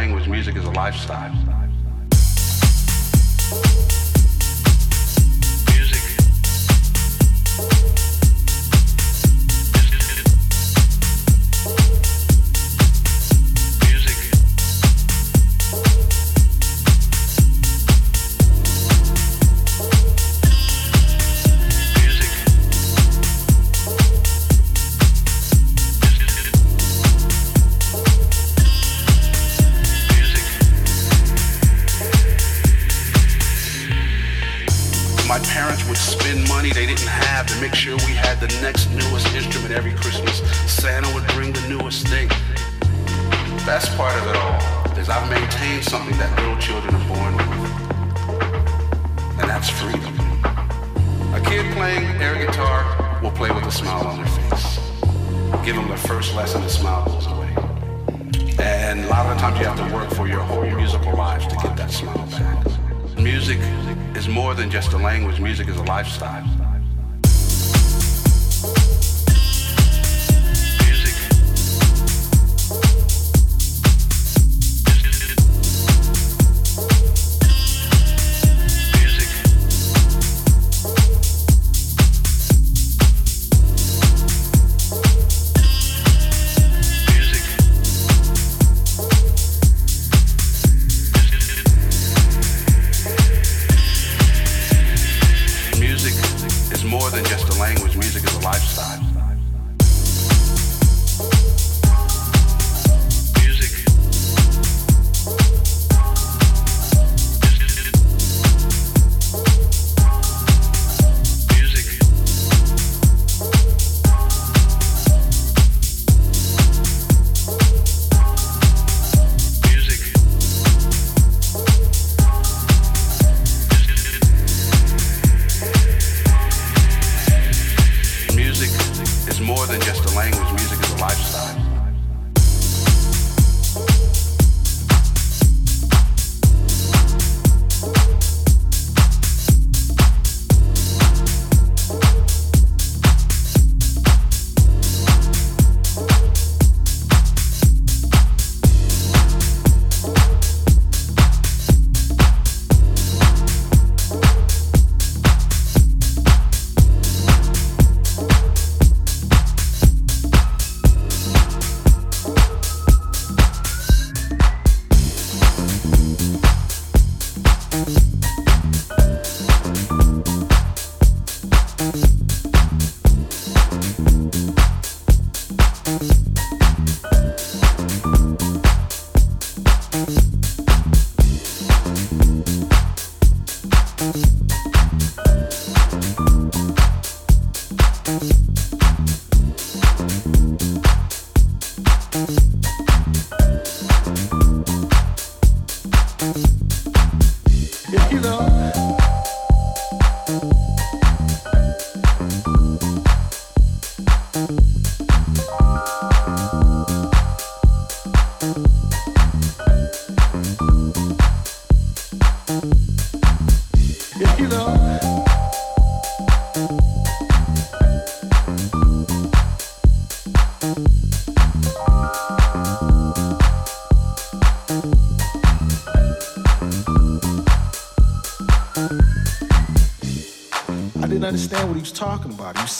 language, music is a lifestyle.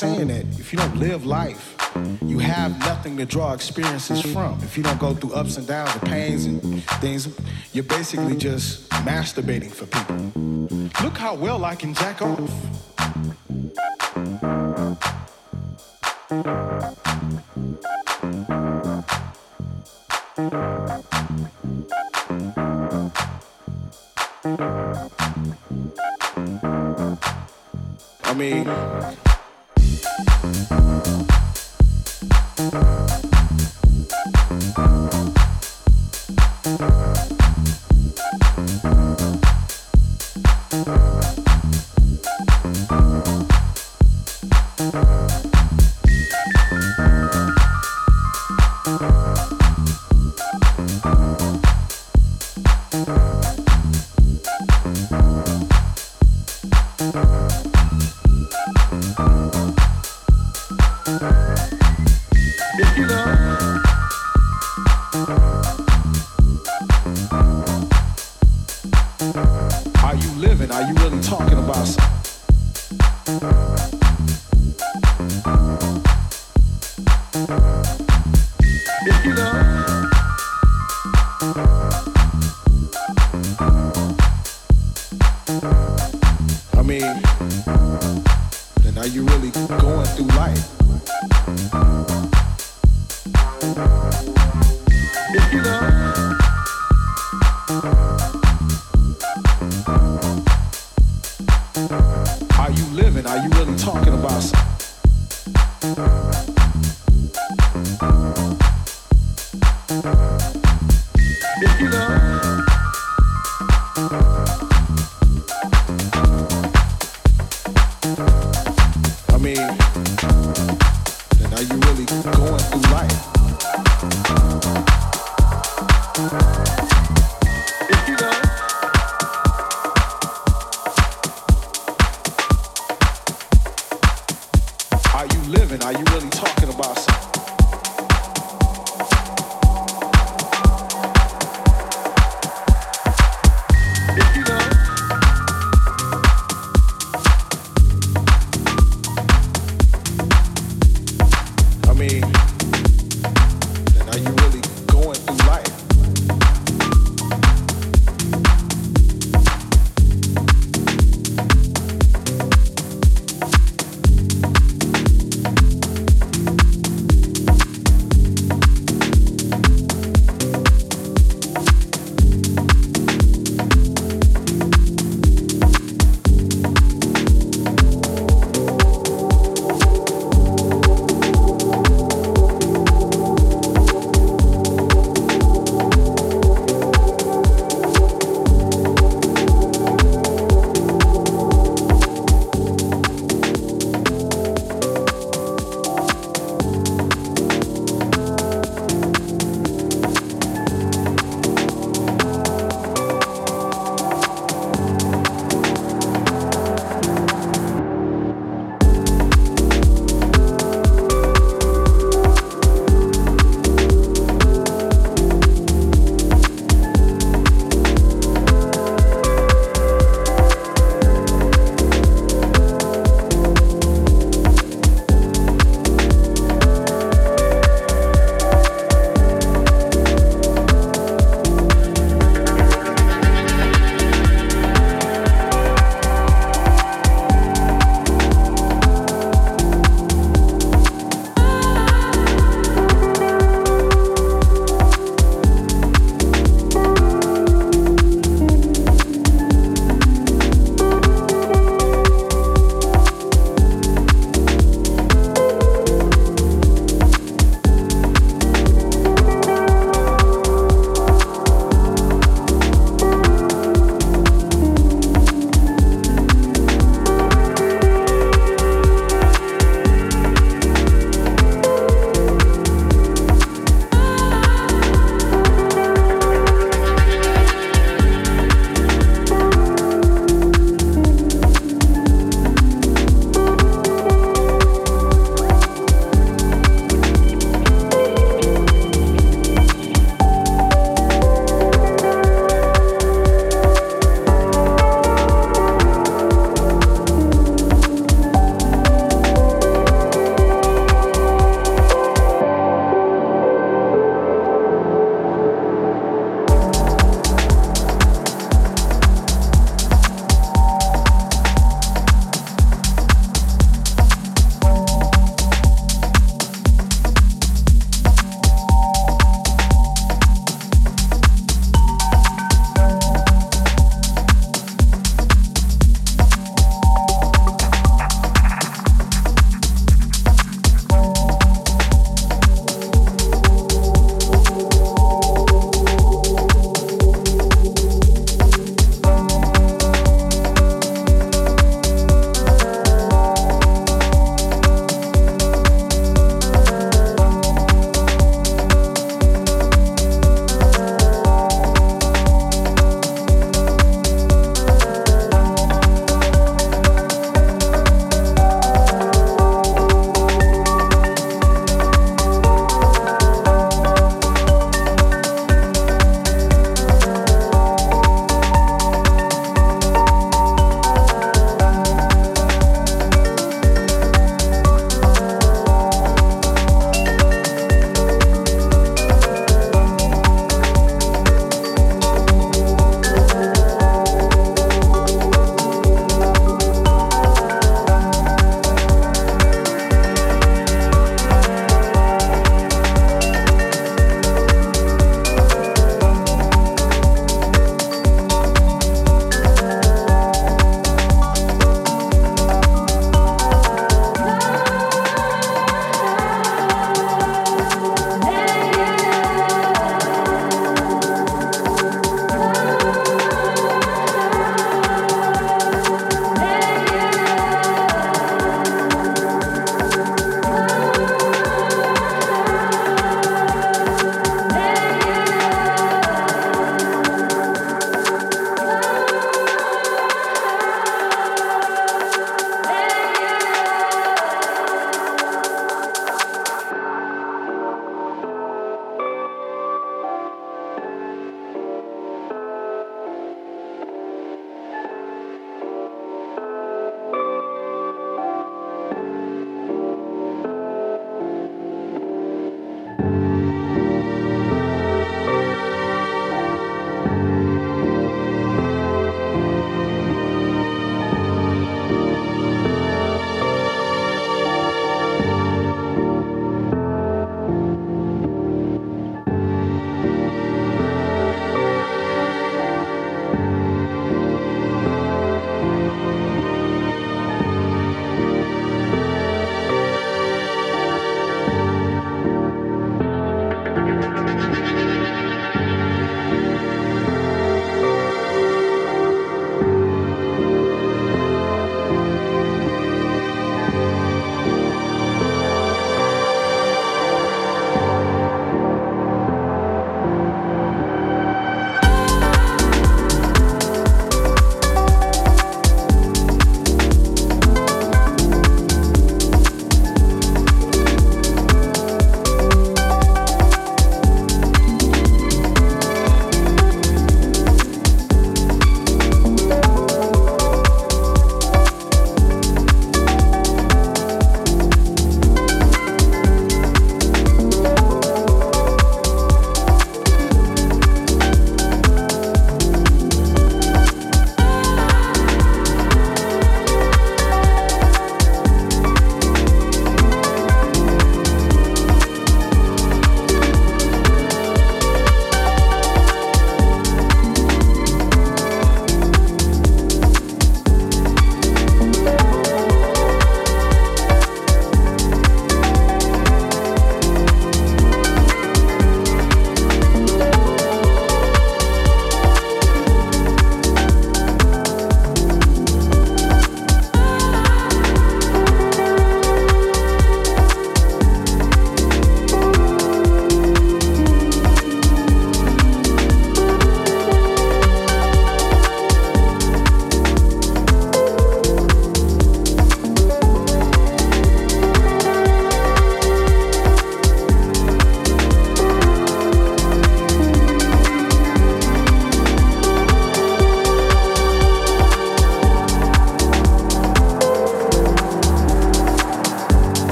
saying that if you don't live life, you have nothing to draw experiences from. If you don't go through ups and downs and pains and things, you're basically just masturbating for people. Look how well I can jack off. I mean,